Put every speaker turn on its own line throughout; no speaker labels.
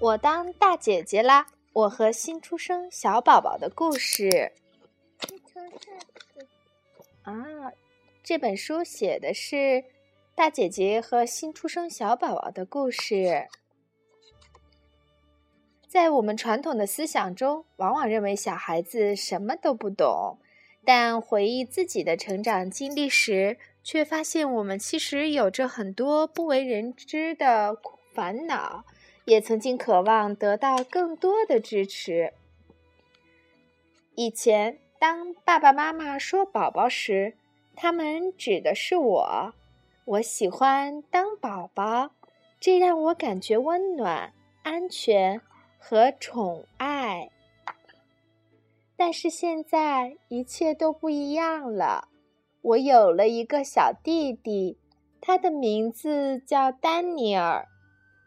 我当大姐姐啦！我和新出生小宝宝的故事。啊，这本书写的是大姐姐和新出生小宝宝的故事。在我们传统的思想中，往往认为小孩子什么都不懂，但回忆自己的成长经历时，却发现我们其实有着很多不为人知的烦恼。也曾经渴望得到更多的支持。以前，当爸爸妈妈说“宝宝”时，他们指的是我。我喜欢当宝宝，这让我感觉温暖、安全和宠爱。但是现在一切都不一样了。我有了一个小弟弟，他的名字叫丹尼尔。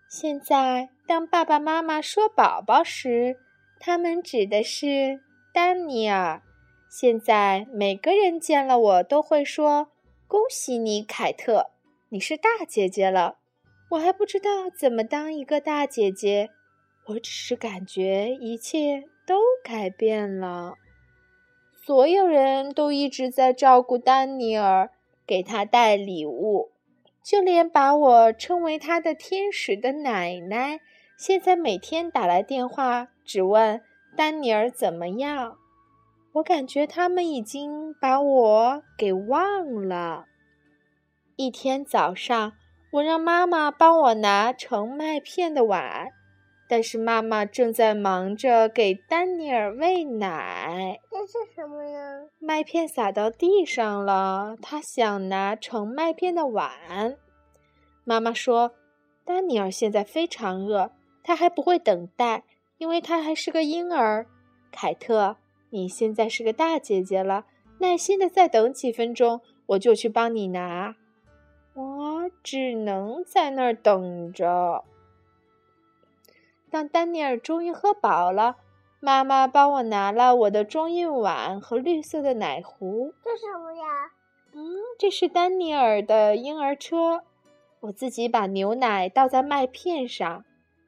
现在，当爸爸妈妈说“宝宝”时，他们指的是丹尼尔。现在，每个人见了我都会说：“恭喜你，凯特，你是大姐姐了。”我还不知道怎么当一个大姐姐，我只是感觉一切都改变了。所有人都一直在照顾丹尼尔，给他带礼物。就连把我称为他的天使的奶奶，现在每天打来电话，只问丹尼尔怎么样。我感觉他们已经把我给忘了。一天早上，我让妈妈帮我拿盛麦片的碗，但是妈妈正在忙着给丹尼尔喂奶。
这是什么呀？
麦片撒到地上了，他想拿盛麦片的碗。妈妈说：“丹尼尔现在非常饿，他还不会等待，因为他还是个婴儿。”凯特，你现在是个大姐姐了，耐心的再等几分钟，我就去帮你拿。我只能在那儿等着。当丹尼尔终于喝饱了。妈妈帮我拿了我的中印碗和绿色的奶壶。
这是什么呀？
嗯，这是丹尼尔的婴儿车。我自己把牛奶倒在麦片上，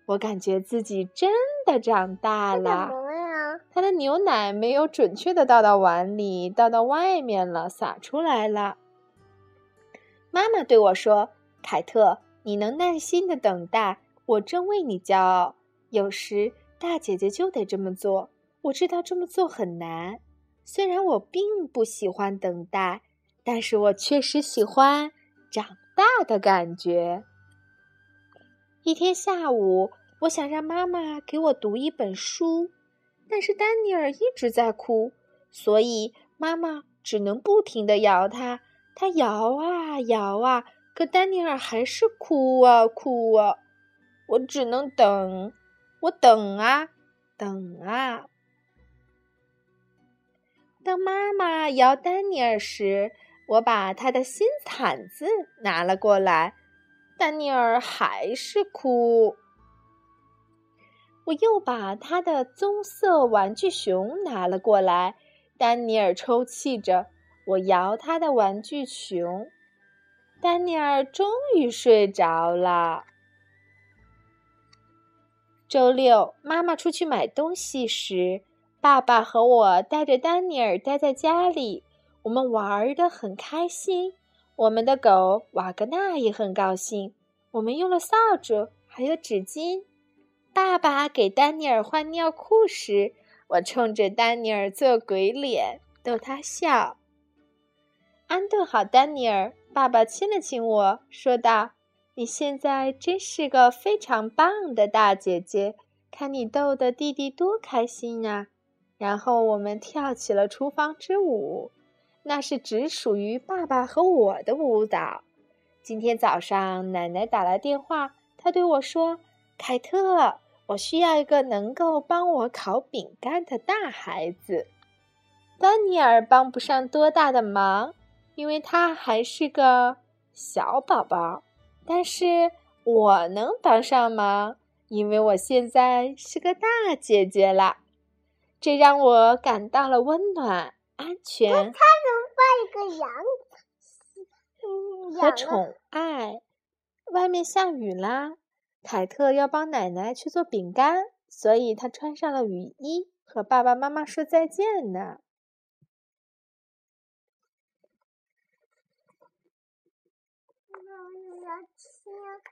我感觉自己真的长大了。
什么呀？
他的牛奶没有准确的倒到碗里，倒到外面了，洒出来了。妈妈对我说：“凯特，你能耐心的等待，我真为你骄傲。有时。”大姐姐就得这么做。我知道这么做很难，虽然我并不喜欢等待，但是我确实喜欢长大的感觉。一天下午，我想让妈妈给我读一本书，但是丹尼尔一直在哭，所以妈妈只能不停地摇他。他摇啊摇啊，可丹尼尔还是哭啊哭啊。我只能等。我等啊，等啊。当妈妈摇丹尼尔时，我把他的新毯子拿了过来，丹尼尔还是哭。我又把他的棕色玩具熊拿了过来，丹尼尔抽泣着。我摇他的玩具熊，丹尼尔终于睡着了。周六，妈妈出去买东西时，爸爸和我带着丹尼尔待在家里。我们玩得很开心，我们的狗瓦格纳也很高兴。我们用了扫帚，还有纸巾。爸爸给丹尼尔换尿裤时，我冲着丹尼尔做鬼脸，逗他笑。安顿好丹尼尔，爸爸亲了亲我说道。你现在真是个非常棒的大姐姐，看你逗得弟弟多开心呀！然后我们跳起了厨房之舞，那是只属于爸爸和我的舞蹈。今天早上奶奶打来电话，她对我说：“凯特，我需要一个能够帮我烤饼干的大孩子。”丹尼尔帮不上多大的忙，因为他还是个小宝宝。但是我能帮上忙，因为我现在是个大姐姐了，这让我感到了温暖、安全。他
能抱一个羊
和宠爱。外面下雨啦，凯特要帮奶奶去做饼干，所以她穿上了雨衣，和爸爸妈妈说再见呢。снег.